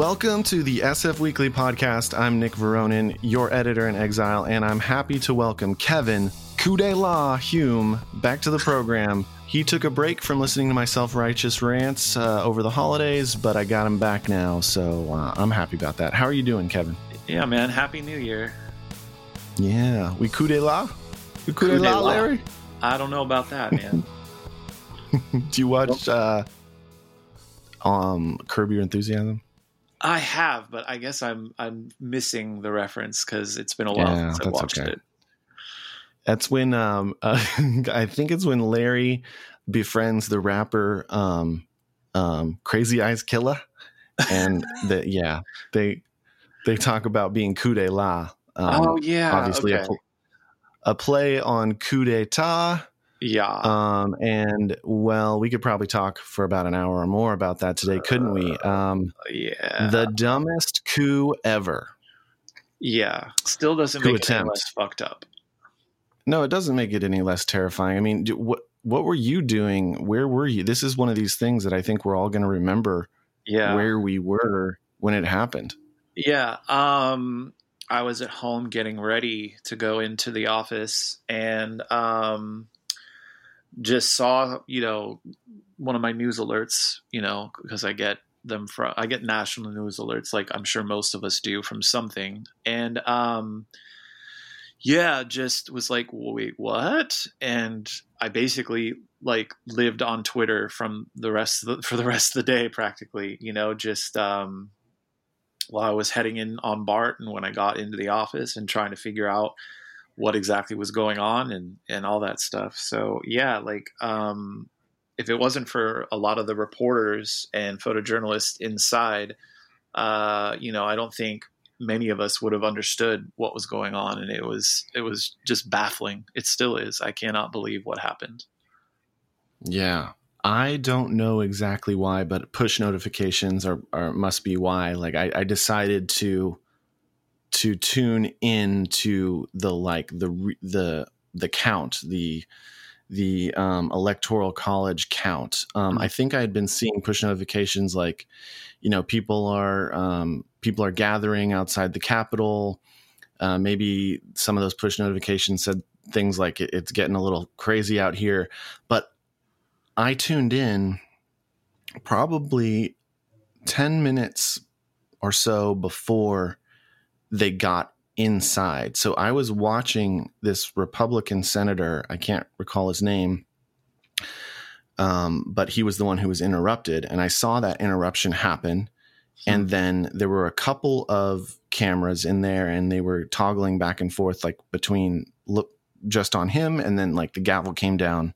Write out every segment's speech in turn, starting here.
Welcome to the SF Weekly podcast. I'm Nick Veronin, your editor in exile, and I'm happy to welcome Kevin Coup de la Hume back to the program. He took a break from listening to my self righteous rants uh, over the holidays, but I got him back now, so uh, I'm happy about that. How are you doing, Kevin? Yeah, man. Happy New Year. Yeah, we coup de la? We coup, coup de, la, la, Larry? I don't know about that, man. Do you watch uh, um, Curb Your Enthusiasm? I have, but I guess I'm I'm missing the reference because it's been a while yeah, since I watched okay. it. That's when um, uh, I think it's when Larry befriends the rapper um, um, Krazee-Eyez Killa, and the yeah they they talk about being coup de la. Um, oh yeah, obviously okay. a, a, play on coup d'état yeah. Um, and well, we could probably talk for about an hour or more about that today, couldn't we? Uh, um, yeah. The dumbest coup ever. Yeah. Still doesn't coup make attempt. it any less fucked up. No, it doesn't make it any less terrifying. I mean, do, what what were you doing? Where were you? This is one of these things that I think we're all going to remember. Yeah. Where we were when it happened. Yeah. Um, I was at home getting ready to go into the office, and um, just saw, you know, one of my news alerts, you know, because I get them from I get national news alerts like I'm sure most of us do from something. And um yeah, just was like, wait, what? And I basically like lived on Twitter from the rest of the, for the rest of the day practically, you know, just um while I was heading in on BART and when I got into the office and trying to figure out what exactly was going on and and all that stuff. So yeah, like um, if it wasn't for a lot of the reporters and photojournalists inside, uh, you know, I don't think many of us would have understood what was going on, and it was it was just baffling. It still is. I cannot believe what happened. Yeah. I don't know exactly why, but push notifications are, are must be why. Like I, I decided to to tune in to the like the the the count the the um, electoral college count. Um, I think I had been seeing push notifications like, you know, people are um, people are gathering outside the Capitol. Uh, maybe some of those push notifications said things like it's getting a little crazy out here. But I tuned in probably ten minutes or so before they got inside. So I was watching this Republican senator, I can't recall his name, um, but he was the one who was interrupted. And I saw that interruption happen. And hmm. then there were a couple of cameras in there, and they were toggling back and forth, like between look just on him, and then like the gavel came down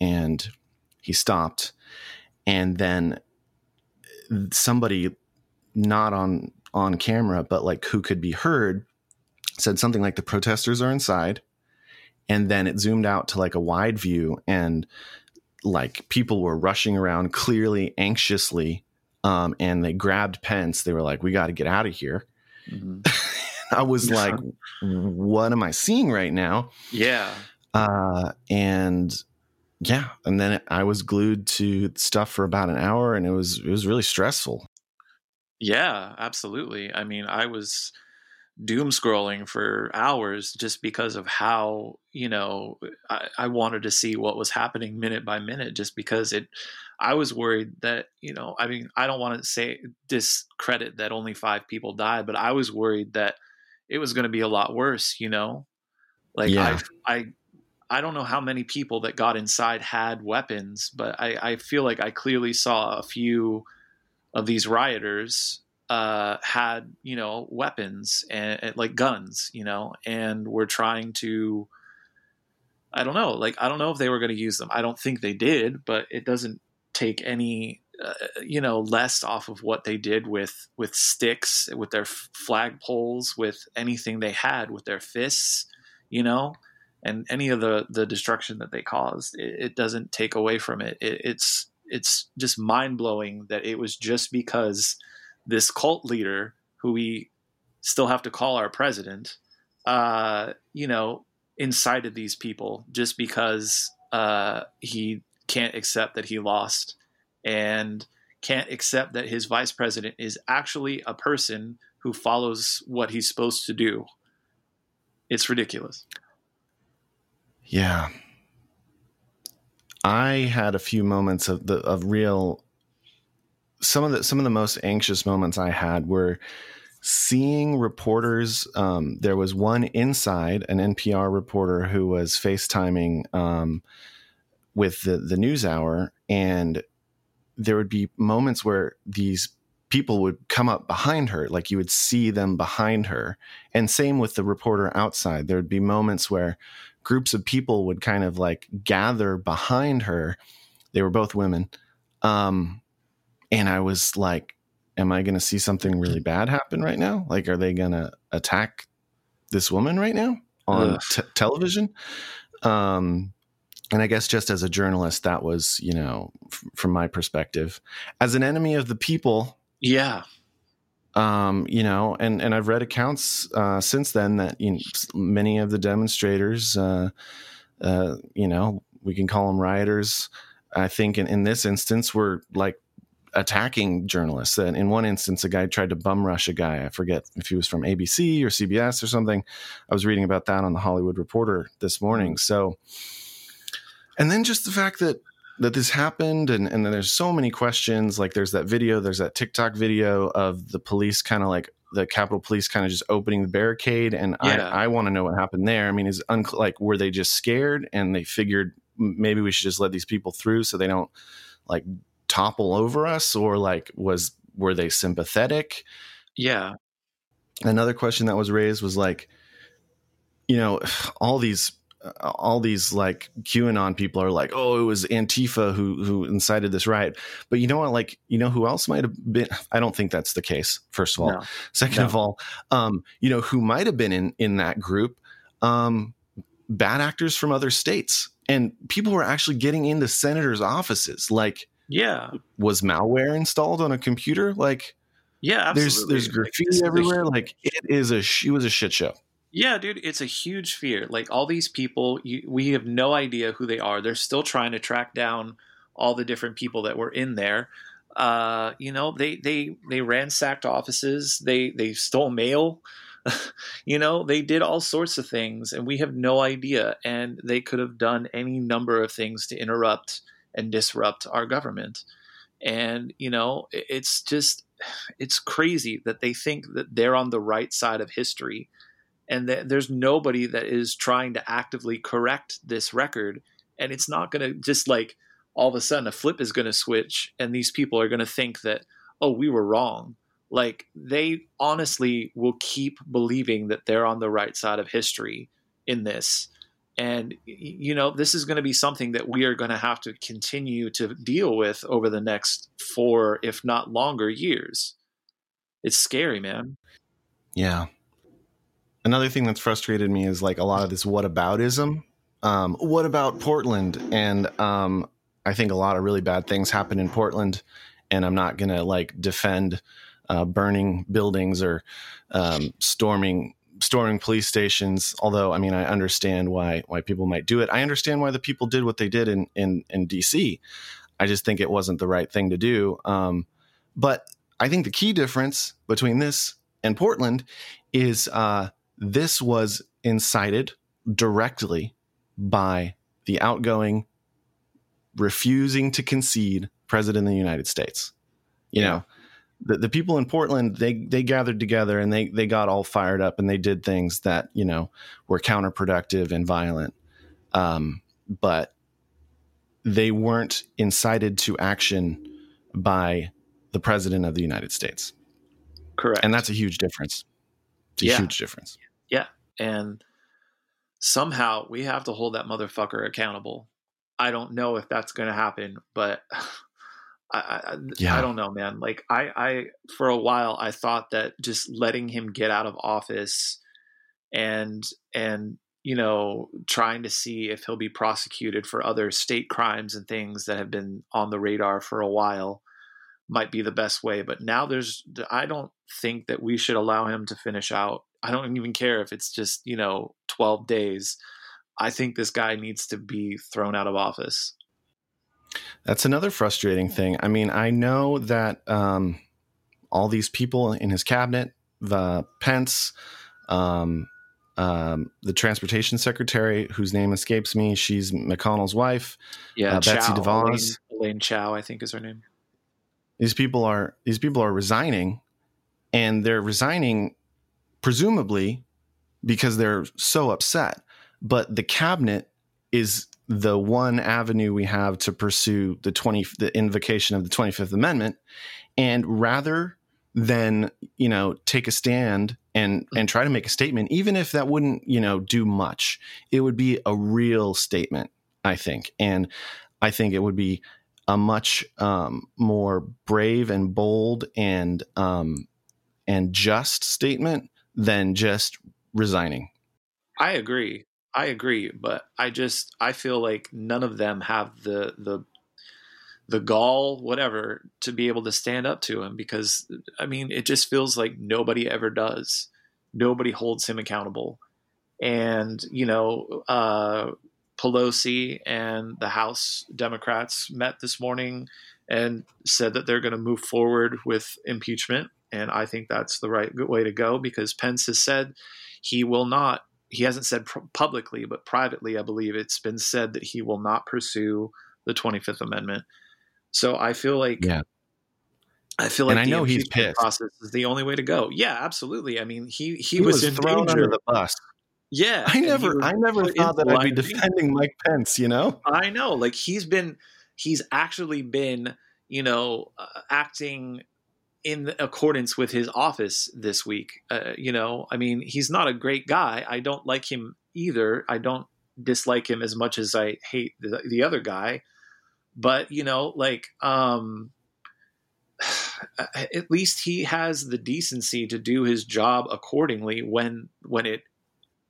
and he stopped. And then somebody not on on camera, but like who could be heard, said something like the protesters are inside. And then it zoomed out to like a wide view and like people were rushing around clearly anxiously. Um, and they grabbed Pence. They were like, we got to get out of here. Mm-hmm. I was like, what am I seeing right now? Yeah. Uh, and yeah, and then I was glued to stuff for about an hour, and it was it was really stressful. Yeah, absolutely. I mean, I was doom scrolling for hours just because of how you know I, I, wanted to see what was happening minute by minute just because it i was worried that you know i mean i don't want to say discredit that only five people died but i was worried that it was going to be a lot worse you know like yeah. i i i don't know how many people that got inside had weapons but i i feel like i clearly saw a few of these rioters uh, had you know weapons and, and, like guns, you know, and were trying to. I don't know. Like I don't know if they were going to use them. I don't think they did, but it doesn't take any uh, you know less off of what they did with with sticks, with their flag poles, with anything they had, with their fists, you know, and any of the the destruction that they caused. It, it doesn't take away from it. it it's it's just mind blowing that it was just because this cult leader who we still have to call our president, uh, you know, incited these people just because uh, he can't accept that he lost and can't accept that his vice president is actually a person who follows what he's supposed to do. It's ridiculous. Yeah. I had a few moments of the of real some of the some of the most anxious moments I had were seeing reporters. Um, there was one inside an NPR reporter who was FaceTiming um, with the the news hour, and there would be moments where these people would come up behind her like you would see them behind her and same with the reporter outside there would be moments where groups of people would kind of like gather behind her. They were both women. Um and i was like am i going to see something really bad happen right now? Like are they going to attack this woman right now on t- television? Um and I guess just as a journalist, that was, you know, f- from my perspective, as an enemy of the people. Yeah. Um, you know, and and I've read accounts uh, since then that you know, many of the demonstrators, uh, uh, you know, we can call them rioters. I think in, in this instance, were like attacking journalists. And in one instance, a guy tried to bum rush a guy. I forget if he was from ABC or CBS or something. I was reading about that on the Hollywood Reporter this morning. So and then just the fact that that this happened and, and then there's so many questions like there's that video there's that tiktok video of the police kind of like the capitol police kind of just opening the barricade and Yeah. i i want to know what happened there i mean is unc like were they just scared and they figured maybe we should just let these people through so they don't like topple over us or like was were they sympathetic Yeah. another question that was raised was like you know all these all these like qanon people are like oh it was antifa who who incited this riot but you know what like you know who else might have been i don't think that's the case first of all No. second No. of all um you know who might have been in in that group um bad actors from other states and people were actually getting into senators offices like Yeah. was malware installed on a computer like Yeah. there's Absolutely. there's Like, graffiti this is a everywhere like it is a it was a shit show Yeah, dude, it's a huge fear. Like all these people, you, we have no idea who they are. They're still trying to track down all the different people that were in there. Uh, you know, they they they ransacked offices. They they stole mail. you know, they did all sorts of things, and we have no idea. And they could have done any number of things to interrupt and disrupt our government. And you know, it- it's just it's crazy that they think that they're on the right side of history and that there's nobody that is trying to actively correct this record and it's not going to just like all of a sudden a flip is going to switch and these people are going to think that oh we were wrong. Like they honestly will keep believing that they're on the right side of history in this and you know this is going to be something that we are going to have to continue to deal with over the next 4 if not longer years. It's scary man. Yeah. Another thing that's frustrated me is like a lot of this whataboutism. Um, what about Portland? And um, I think a lot of really bad things happen in Portland, and I'm not gonna like defend uh, burning buildings or um, storming storming police stations. Although I mean I understand why why people might do it. I understand why the people did what they did in in in DC. I just think it wasn't the right thing to do. Um, but I think the key difference between this and Portland is uh, this was incited directly by the outgoing, refusing to concede president of the United States. You Yeah. know, the, the people in Portland they they gathered together and they they got all fired up and they did things that you know were counterproductive and violent, um, but they weren't incited to action by the president of the United States, correct and that's a huge difference. It's a Yeah. huge difference. And somehow we have to hold that motherfucker accountable. I don't know if that's going to happen, but I, I, Yeah. I don't know, man. Like I, I, for a while, I thought that just letting him get out of office and and you know trying to see if he'll be prosecuted for other state crimes and things that have been on the radar for a while might be the best way but now there's i don't think that we should allow him to finish out i don't even care if it's just you know 12 days i think this guy needs to be thrown out of office That's another frustrating thing. I mean, I know that um, all these people in his cabinet, the Pence, um, um, the transportation secretary, whose name escapes me, she's McConnell's wife. Yeah, uh, Betsy DeVos. Elaine, Elaine Chao, I think is her name. These people are these people are resigning, and they're resigning presumably because they're so upset. But the cabinet is the one avenue we have to pursue the 20 the invocation of the 25th amendment and rather than you know take a stand and and try to make a statement even if that wouldn't you know do much it would be a real statement i think and i think it would be a much um, more brave and bold and um, and just statement than just resigning I agree. I agree, but I just I feel like none of them have the the the gall, whatever, to be able to stand up to him because I mean it just feels like nobody ever does. Nobody holds him accountable. And, you know, uh Pelosi and the House Democrats met this morning and said that they're going to move forward with impeachment. And I think that's the right way to go because Pence has said he will not he hasn't said pr- publicly, but privately, I believe it's been said that he will not pursue the 25th Amendment. So I feel like, yeah I feel like And I the know he's pissed. process is the only way to go. Yeah, absolutely. I mean, he he, he was, was, in thrown danger. under the bus yeah, i never i never thought that i'd be defending mike pence you know I know, like he's been, he's actually been, you know, uh, acting in accordance with his office this week. Uh, you know, I mean, he's not a great guy. I don't like him either. I don't dislike him as much as I hate the, the other guy. But you know, like, um, at least he has the decency to do his job accordingly when when it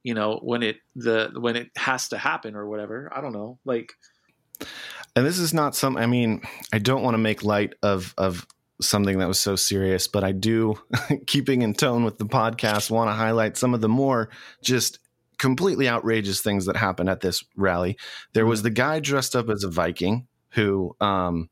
you know when it the when it has to happen or whatever i don't know like and this is not some i mean i don't want to make light of of something that was so serious but i do keeping in tone with the podcast want to highlight some of the more just completely outrageous things that happened at this rally there was the guy dressed up as a viking who um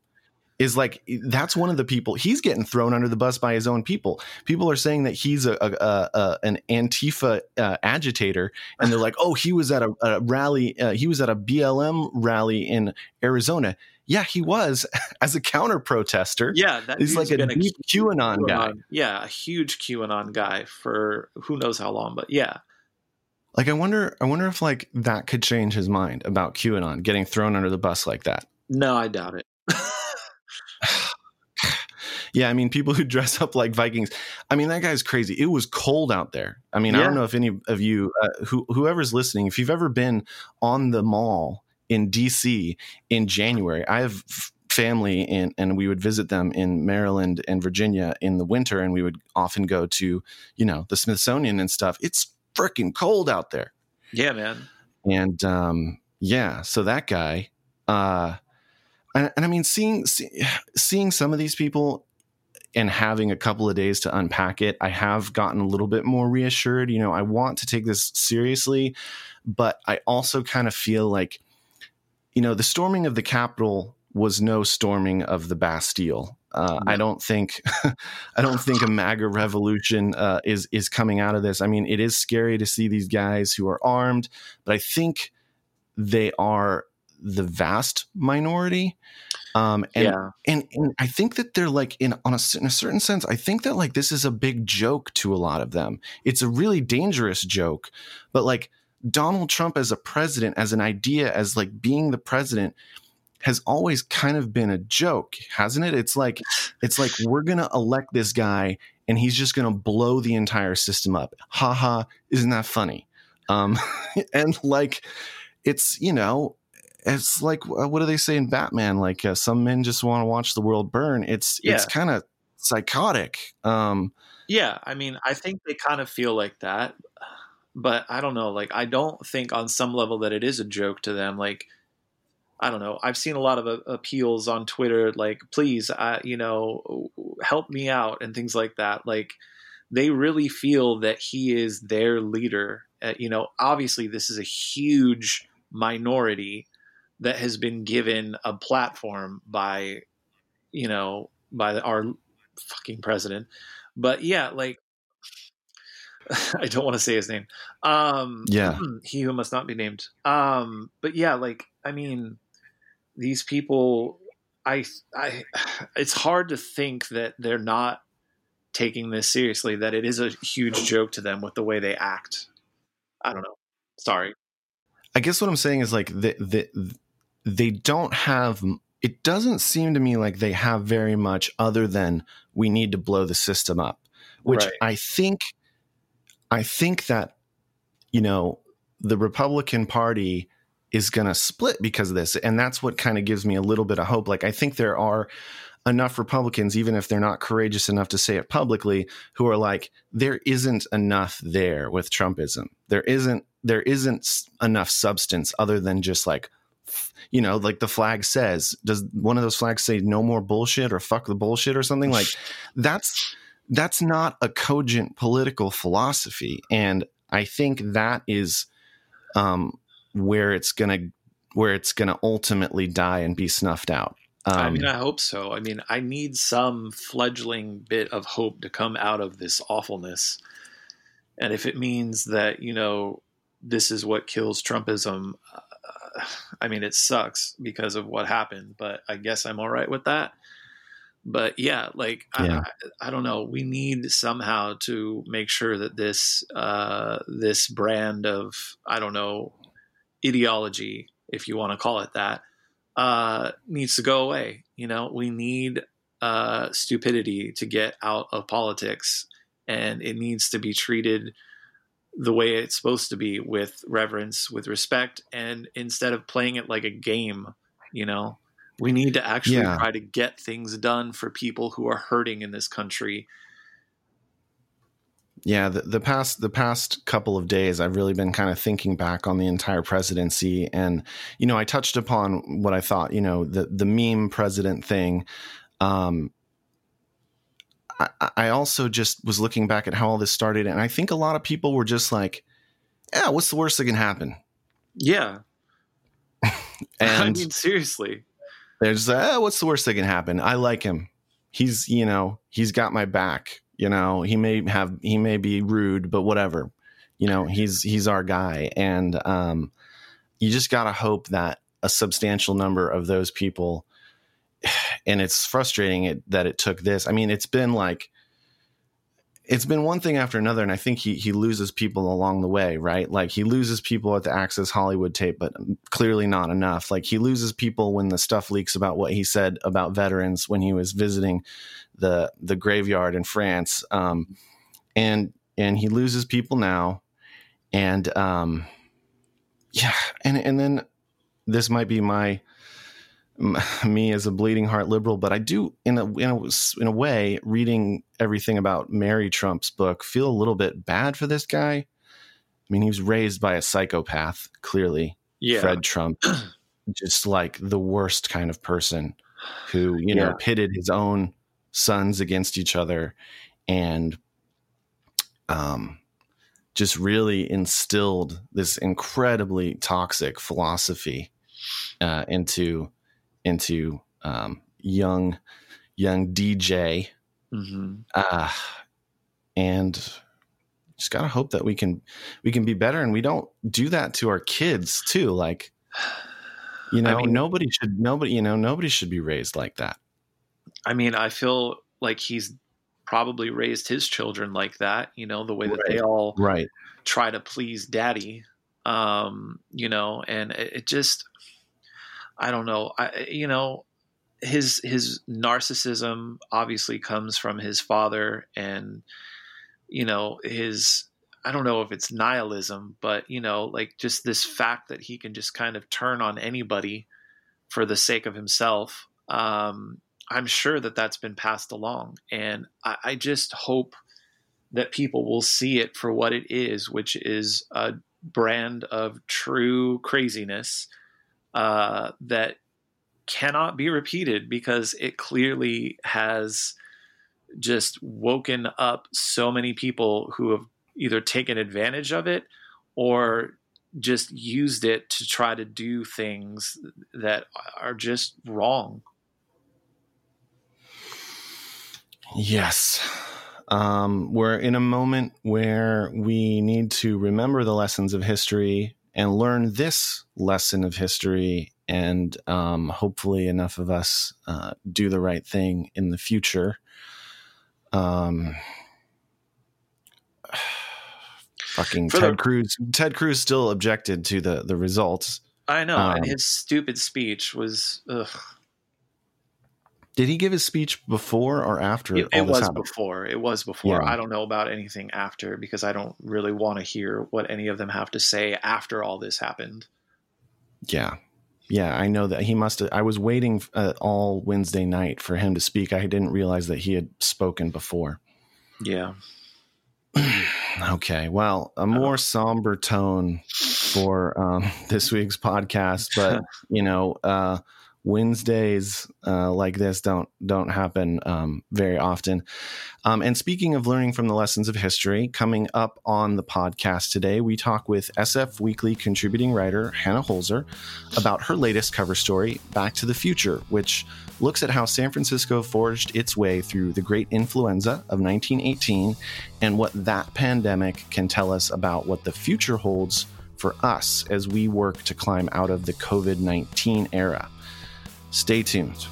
is like that's one of the people he's getting thrown under the bus by his own people. People are saying that he's a, a, a, a an Antifa uh, agitator, and they're like, "Oh, he was at a, a rally. Uh, he was at a BLM rally in Arizona." Yeah, he was as a counter protester. yeah he's like a deep huge QAnon guy. yeah a huge qanon guy for who knows how long but yeah Like, I wonder, I wonder if like that could change his mind about QAnon getting thrown under the bus like that. no i doubt it Yeah, I mean, people who dress up like Vikings. I mean, that guy's crazy. It was cold out there. I mean, I don't know if any of you, uh, who whoever's listening, if you've ever been on the mall in DC in January, I have family in, and we would visit them in Maryland and Virginia in the winter, and we would often go to, you know, the Smithsonian and stuff. It's freaking cold out there yeah man and um, yeah, so that guy, uh, and, and I mean, seeing see, seeing some of these people and having a couple of days to unpack it, I have gotten a little bit more reassured. You know, I want to take this seriously, but I also kind of feel like, you know, the storming of the Capitol was no storming of the Bastille. Uh, I don't think, I don't think a MAGA revolution uh, is is coming out of this. I mean, it is scary to see these guys who are armed, but I think they are the vast minority. Um, and, yeah and and I think that they're like in on a, in a certain sense. I think that like this is a big joke to a lot of them. It's a really dangerous joke, but like Donald Trump as a president, as an idea, as like being the president, has always kind of been a joke, hasn't it? It's like it's like we're gonna elect this guy and he's just gonna blow the entire system up. Ha ha! Isn't that funny? Um, and like it's you know it's like uh, what do they say in Batman? Like uh, some men just want to watch the world burn. It's it's kind of psychotic. Um, Yeah, I mean, I think they kind of feel like that, but I don't know. Like, I don't think on some level that it is a joke to them. Like, I don't know. I've seen a lot of uh, appeals on Twitter, like, please, you know, help me out and things like that. Like, they really feel that he is their leader. Uh, you know, obviously, this is a huge minority, that has been given a platform by, you know, by our fucking president. But yeah, like I don't want to say his name. Um, yeah, he who must not be named. Um, but yeah, like I mean, these people, I, I, it's hard to think that they're not taking this seriously. That it is a huge joke to them with the way they act. I don't know. Sorry. I guess what I'm saying is like the, the, they don't have. It doesn't seem to me like they have very much other than we need to blow the system up, which right. I think I think that, you know, the Republican Party is going to split because of this. And that's what kind of gives me a little bit of hope. Like, I think there are enough Republicans, even if they're not courageous enough to say it publicly, who are like, there isn't enough there with Trumpism. There isn't, there isn't enough substance other than just like, you know, like the flag says, does one of those flags say no more bullshit or fuck the bullshit or something? Like that's, that's not a cogent political philosophy. And I think that is um, where it's gonna where it's gonna ultimately die and be snuffed out. Um, I mean, I hope so. I mean, I need some fledgling bit of hope to come out of this awfulness. And if it means that, you know, this is what kills Trumpism, uh, I mean, it sucks because of what happened, but I guess I'm all right with that but yeah like yeah. I, I, don't know we need somehow to make sure that this uh, this brand of i don't know ideology if you want to call it that uh, needs to go away you know we need uh, stupidity to get out of politics and it needs to be treated the way it's supposed to be with reverence with respect and instead of playing it like a game you know we need to actually yeah. try to get things done for people who are hurting in this country. Yeah, the, the past the past couple of days, I've really been kind of thinking back on the entire presidency, and you know, I touched upon what I thought, you know, the the meme president thing. Um, I, I also just was looking back at how all this started, and I think a lot of people were just like, "Yeah, what's the worst that can happen?" Yeah, and I mean, seriously, they're just like, oh, what's the worst that can happen? I like him. He's, you know, he's got my back. You know, he may have, he may be rude, but whatever. You know, he's he's our guy, and um, you just gotta hope that a substantial number of those people. And it's frustrating it, that it took this. I mean, it's been like it's been one thing after another, and I think he he loses people along the way, right? Like he loses people at the Access Hollywood tape, but clearly not enough. Like he loses people when the stuff leaks about what he said about veterans when he was visiting the the graveyard in France, um, and and he loses people now, and um, yeah, and and then this might be my me as a bleeding heart liberal, but I do, in a, in a in a way, reading everything about Mary Trump's book, feel a little bit bad for this guy. I mean, he was raised by a psychopath, clearly. Yeah. Fred Trump, just like the worst kind of person who, you know, pitted his own sons against each other and um, just really instilled this incredibly toxic philosophy uh, into into um, young young DJ, mm-hmm. uh, and just gotta hope that we can we can be better, and we don't do that to our kids too. Like, you know, I mean, nobody should nobody you know nobody should be raised like that. I mean, I feel like he's probably raised his children like that. You know, the way that right. they all right try to please daddy. Um, you know, and it, it just I don't know. I you know his his narcissism obviously comes from his father and you know his I don't know if it's nihilism, but you know, like just this fact that he can just kind of turn on anybody for the sake of himself. Um, I'm sure that that's been passed along, and I, I, just hope that people will see it for what it is, which is a brand of true craziness uh, that cannot be repeated because it clearly has just woken up so many people who have either taken advantage of it or just used it to try to do things that are just wrong. Yes. Um, we're in a moment where we need to remember the lessons of history and learn this lesson of history. And um, hopefully, enough of us uh, do the right thing in the future. Um, fucking For Ted the- Cruz. Ted Cruz still objected to the the results. I know, um, and his stupid speech was. Ugh. Did he give his speech before or after? It, it was happened? before. It was before. Yeah. I don't know about anything after because I don't really want to hear what any of them have to say after all this happened. Yeah. Yeah, I know that he must have. I was waiting uh, all Wednesday night for him to speak. I didn't realize that he had spoken before. Yeah. okay. Well, a more somber tone for um, this week's podcast, but, you know, uh, Wednesdays uh, like this don't don't happen um, very often. Um, and speaking of learning from the lessons of history, coming up on the podcast today, we talk with SF Weekly contributing writer Hannah Holzer about her latest cover story, Back to the Future, which looks at how San Francisco forged its way through the great influenza of 1918 and what that pandemic can tell us about what the future holds for us as we work to climb out of the COVID 19 era. Stay tuned.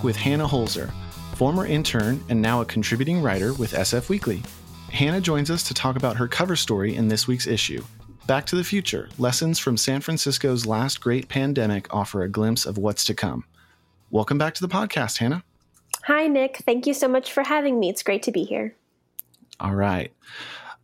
Back with Hannah Holzer, former intern and now a contributing writer with SF Weekly. Hannah joins us to talk about her cover story in this week's issue. Back to the Future Lessons from San Francisco's Last Great Pandemic offer a glimpse of what's to come. Welcome back to the podcast, Hannah. Hi, Nick. Thank you so much for having me. It's great to be here. All right.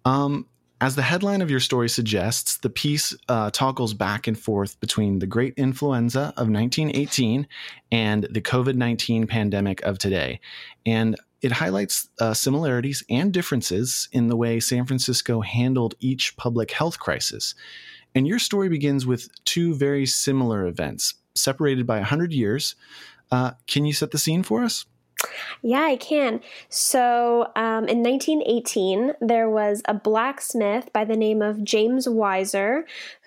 Um, as the headline of your story suggests, the piece uh, toggles back and forth between the great influenza of 1918 and the COVID 19 pandemic of today. And it highlights uh, similarities and differences in the way San Francisco handled each public health crisis. And your story begins with two very similar events, separated by 100 years. Uh, can you set the scene for us? Yeah, I can. So, um, in 1918, there was a blacksmith by the name of James Weiser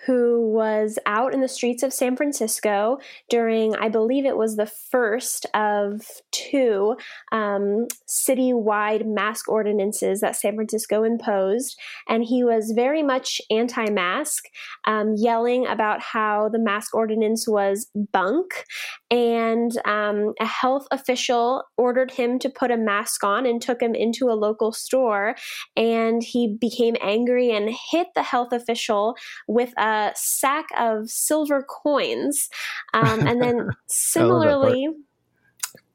who was out in the streets of San Francisco during, I believe it was the first of two um, citywide mask ordinances that San Francisco imposed. And he was very much anti mask, um, yelling about how the mask ordinance was bunk. And um, a health official ordered him to put a mask on and took him into a local store. And he became angry and hit the health official with a sack of silver coins. Um, and then similarly,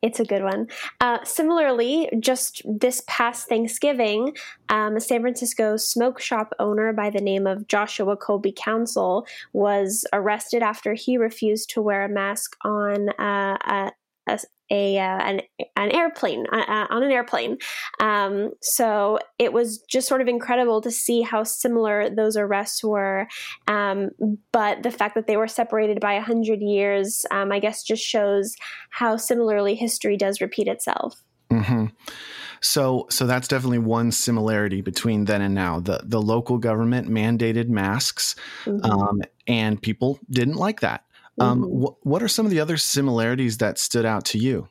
it's a good one. Uh, similarly, just this past Thanksgiving, um, a San Francisco smoke shop owner by the name of Joshua Colby Council was arrested after he refused to wear a mask on uh, a, a, a uh, an, an airplane uh, uh, on an airplane. Um, so it was just sort of incredible to see how similar those arrests were. Um, but the fact that they were separated by a hundred years, um, I guess, just shows how similarly history does repeat itself. Mm-hmm. So, so that's definitely one similarity between then and now. The the local government mandated masks, mm-hmm. um, and people didn't like that. Um, mm-hmm. wh- what are some of the other similarities that stood out to you?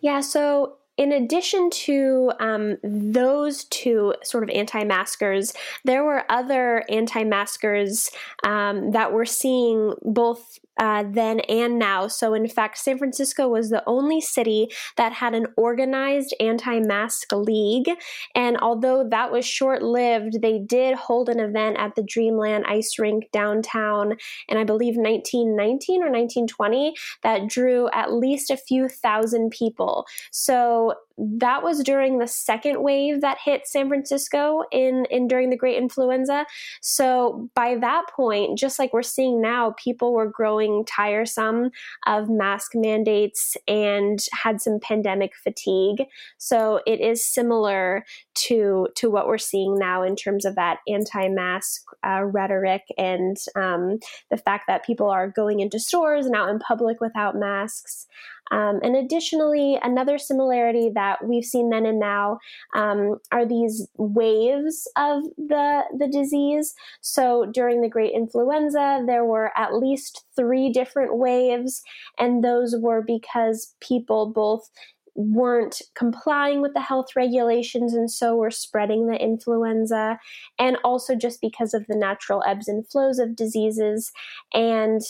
Yeah, so in addition to um, those two sort of anti maskers, there were other anti maskers um, that were seeing both uh, then and now. So, in fact, San Francisco was the only city that had an organized anti mask league. And although that was short lived, they did hold an event at the Dreamland Ice Rink downtown in, I believe, 1919 or 1920 that drew at least a few thousand people. So, that was during the second wave that hit San Francisco in, in during the Great Influenza. So by that point, just like we're seeing now, people were growing tiresome of mask mandates and had some pandemic fatigue. So it is similar to to what we're seeing now in terms of that anti-mask uh, rhetoric and um, the fact that people are going into stores and out in public without masks. Um, and additionally, another similarity that we've seen then and now um, are these waves of the, the disease. So during the Great Influenza, there were at least three different waves, and those were because people both weren't complying with the health regulations and so were spreading the influenza, and also just because of the natural ebbs and flows of diseases. And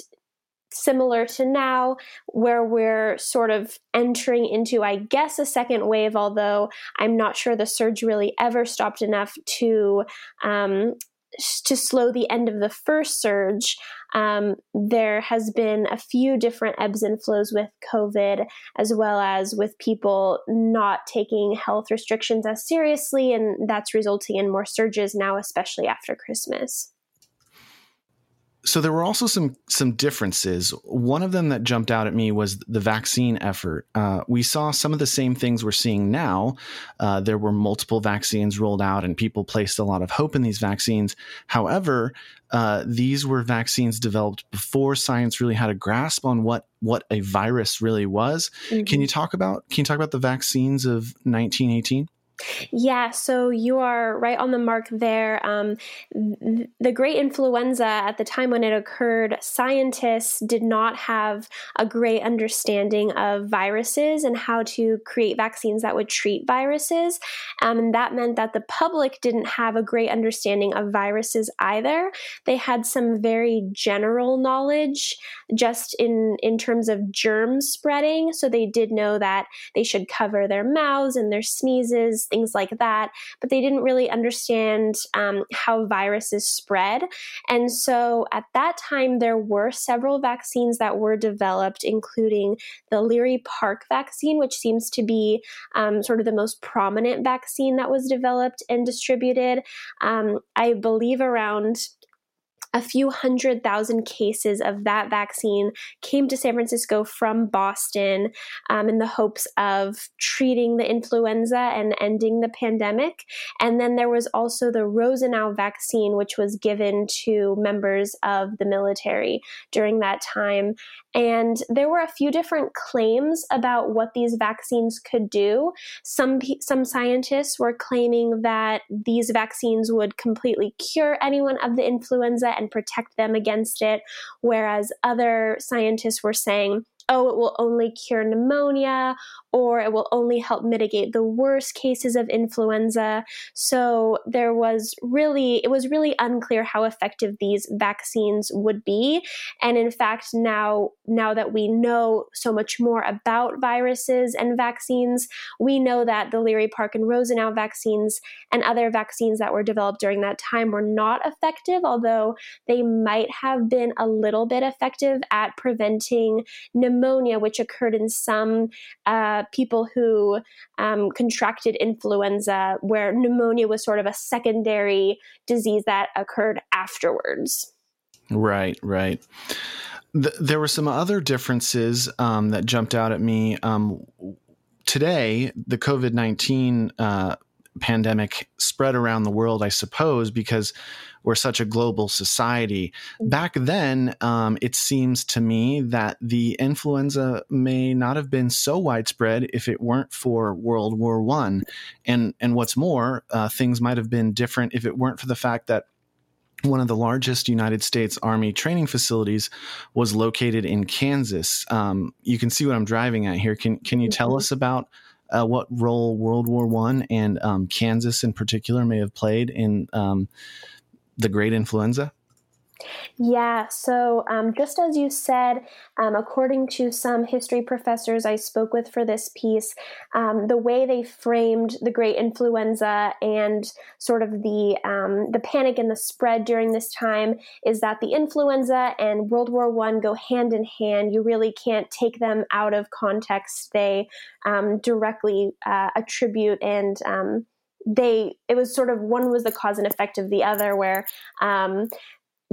similar to now, where we're sort of entering into, I guess, a second wave, although I'm not sure the surge really ever stopped enough to um, to slow the end of the first surge, um, there has been a few different ebbs and flows with COVID, as well as with people not taking health restrictions as seriously, and that's resulting in more surges now, especially after Christmas so there were also some some differences. One of them that jumped out at me was the vaccine effort. Uh, we saw some of the same things we're seeing now. Uh, there were multiple vaccines rolled out, and people placed a lot of hope in these vaccines. However, uh, these were vaccines developed before science really had a grasp on what what a virus really was. Mm-hmm. Can you talk about Can you talk about the vaccines of 1918? Yeah, so you are right on the mark there. Um, th- the great influenza, at the time when it occurred, scientists did not have a great understanding of viruses and how to create vaccines that would treat viruses. Um, and that meant that the public didn't have a great understanding of viruses either. They had some very general knowledge just in, in terms of germ spreading. So they did know that they should cover their mouths and their sneezes things like that, but they didn't really understand um, how viruses spread. And so at that time, there were several vaccines that were developed, including the Leary Park vaccine, which seems to be um, sort of the most prominent vaccine that was developed and distributed. Um, I believe around a few hundred thousand cases of that vaccine came to San Francisco from Boston um, in the hopes of treating the influenza and ending the pandemic. And then there was also the Rosenau vaccine, which was given to members of the military during that time. And there were a few different claims about what these vaccines could do. Some, some scientists were claiming that these vaccines would completely cure anyone of the influenza and protect them against it, whereas other scientists were saying, oh, it will only cure pneumonia or it will only help mitigate the worst cases of influenza. So there was really, it was really unclear how effective these vaccines would be. And in fact, now, now that we know so much more about viruses and vaccines, we know that the Leary Park and Rosenau vaccines and other vaccines that were developed during that time were not effective, although they might have been a little bit effective at preventing pneumonia, which occurred in some uh, people who um, contracted influenza, where pneumonia was sort of a secondary disease that occurred afterwards. Right, right. there were some other differences um, that jumped out at me. Um, today, the COVID 19 uh, pandemic spread around the world, I suppose, because we're such a global society. Back then, um, it seems to me that the influenza may not have been so widespread if it weren't for World War One, and and what's more, uh, things might have been different if it weren't for the fact that one of the largest United States Army training facilities was located in Kansas. Um, you can see what I'm driving at here. Can can you tell mm-hmm. us about uh, what role World War One and um, Kansas in particular may have played in um, the great influenza? Yeah, so um, just as you said, um, according to some history professors I spoke with for this piece, um, the way they framed the Great Influenza and sort of the um, the panic and the spread during this time is that the influenza and World War One go hand in hand. You really can't take them out of context. They um, directly uh, attribute and um, they it was sort of one was the cause and effect of the other where um,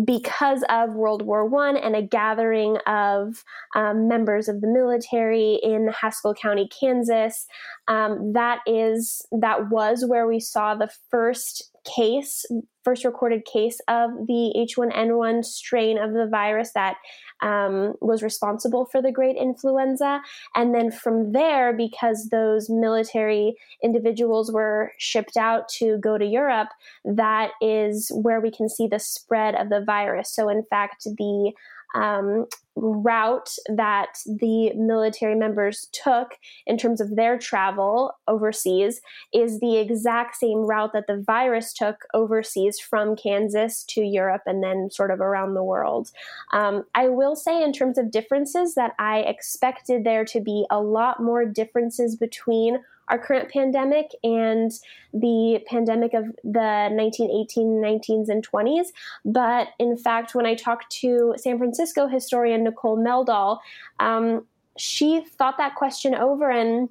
because of World War One and a gathering of um, members of the military in Haskell County, Kansas, um, that is that was where we saw the first case, first recorded case of the H1N1 strain of the virus that um, was responsible for the Great Influenza. And then from there, because those military individuals were shipped out to go to Europe, that is where we can see the spread of the virus. So, in fact, the um, route that the military members took in terms of their travel overseas is the exact same route that the virus took overseas from Kansas to Europe and then sort of around the world. Um, I will say, in terms of differences, that I expected there to be a lot more differences between our current pandemic and the pandemic of the 1918, 19s, and 20s. But in fact, when I talked to San Francisco historian Nicole Meldahl, um, she thought that question over, and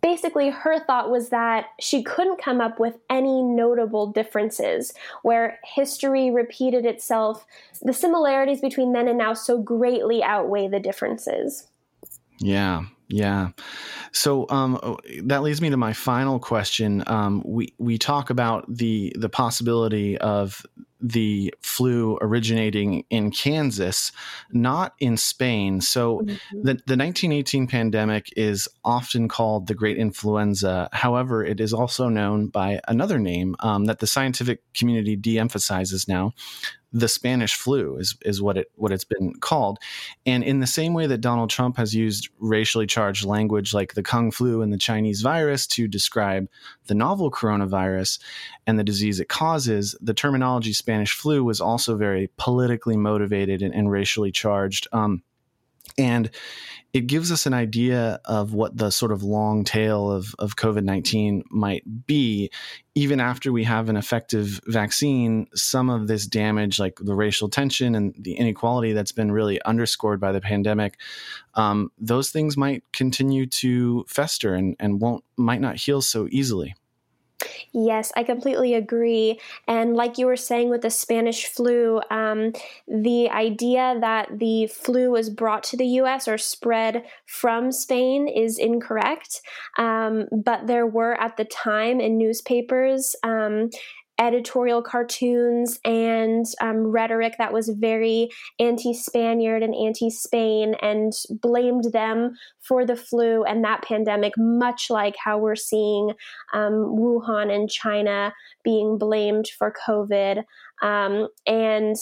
basically, her thought was that she couldn't come up with any notable differences where history repeated itself. The similarities between then and now so greatly outweigh the differences. Yeah, yeah. So um, that leads me to my final question. Um, we we talk about the the possibility of the flu originating in Kansas, not in Spain. So mm-hmm. the, the 1918 pandemic is often called the Great Influenza. However, it is also known by another name um, that the scientific community de emphasizes now the Spanish flu is is what it what it's been called. And in the same way that Donald Trump has used racially charged language like the Kung flu and the Chinese virus to describe the novel coronavirus and the disease it causes, the terminology Spanish flu was also very politically motivated and, and racially charged. Um, and it gives us an idea of what the sort of long tail of, of COVID 19 might be. Even after we have an effective vaccine, some of this damage, like the racial tension and the inequality that's been really underscored by the pandemic, um, those things might continue to fester and, and won't might not heal so easily. Yes, I completely agree. And like you were saying with the Spanish flu, um, the idea that the flu was brought to the US or spread from Spain is incorrect. Um, but there were at the time in newspapers um, editorial cartoons and um, rhetoric that was very anti Spaniard and anti Spain and blamed them for the flu and that pandemic, much like how we're seeing um, Wuhan and China being blamed for COVID. Um, and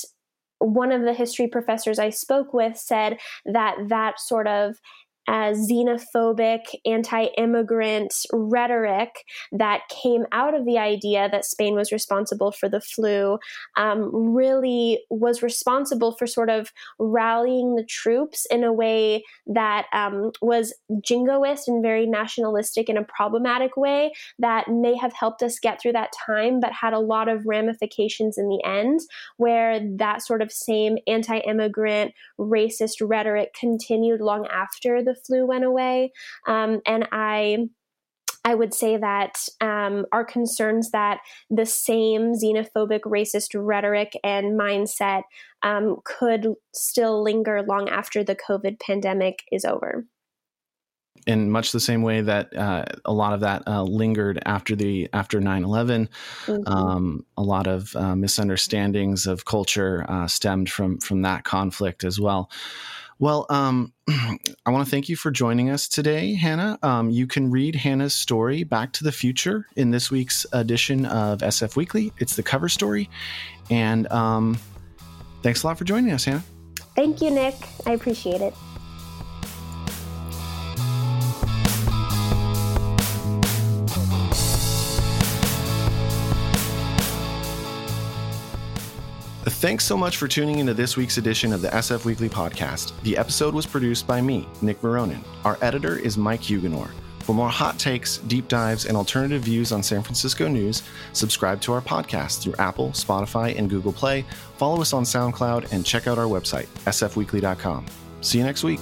one of the history professors I spoke with said that that sort of as xenophobic, anti immigrant rhetoric that came out of the idea that Spain was responsible for the flu um, really was responsible for sort of rallying the troops in a way that um, was jingoist and very nationalistic in a problematic way that may have helped us get through that time, but had a lot of ramifications in the end, where that sort of same anti immigrant, racist rhetoric continued long after the flu went away. Um, and I I would say that um, our concerns that the same xenophobic, racist rhetoric and mindset um, could still linger long after the COVID pandemic is over. In much the same way that uh, a lot of that uh, lingered after the after 9-11 mm-hmm. um, a lot of uh, misunderstandings of culture uh, stemmed from from that conflict as well well, um, I want to thank you for joining us today, Hannah. Um, you can read Hannah's story, Back to the Future, in this week's edition of SF Weekly. It's the cover story. And um, thanks a lot for joining us, Hannah. Thank you, Nick. I appreciate it. Thanks so much for tuning into this week's edition of the SF Weekly podcast. The episode was produced by me, Nick Veronin. Our editor is Mike Huguenor. For more hot takes, deep dives, and alternative views on San Francisco news, subscribe to our podcast through Apple, Spotify, and Google Play. Follow us on SoundCloud and check out our website, sfweekly.com. See you next week.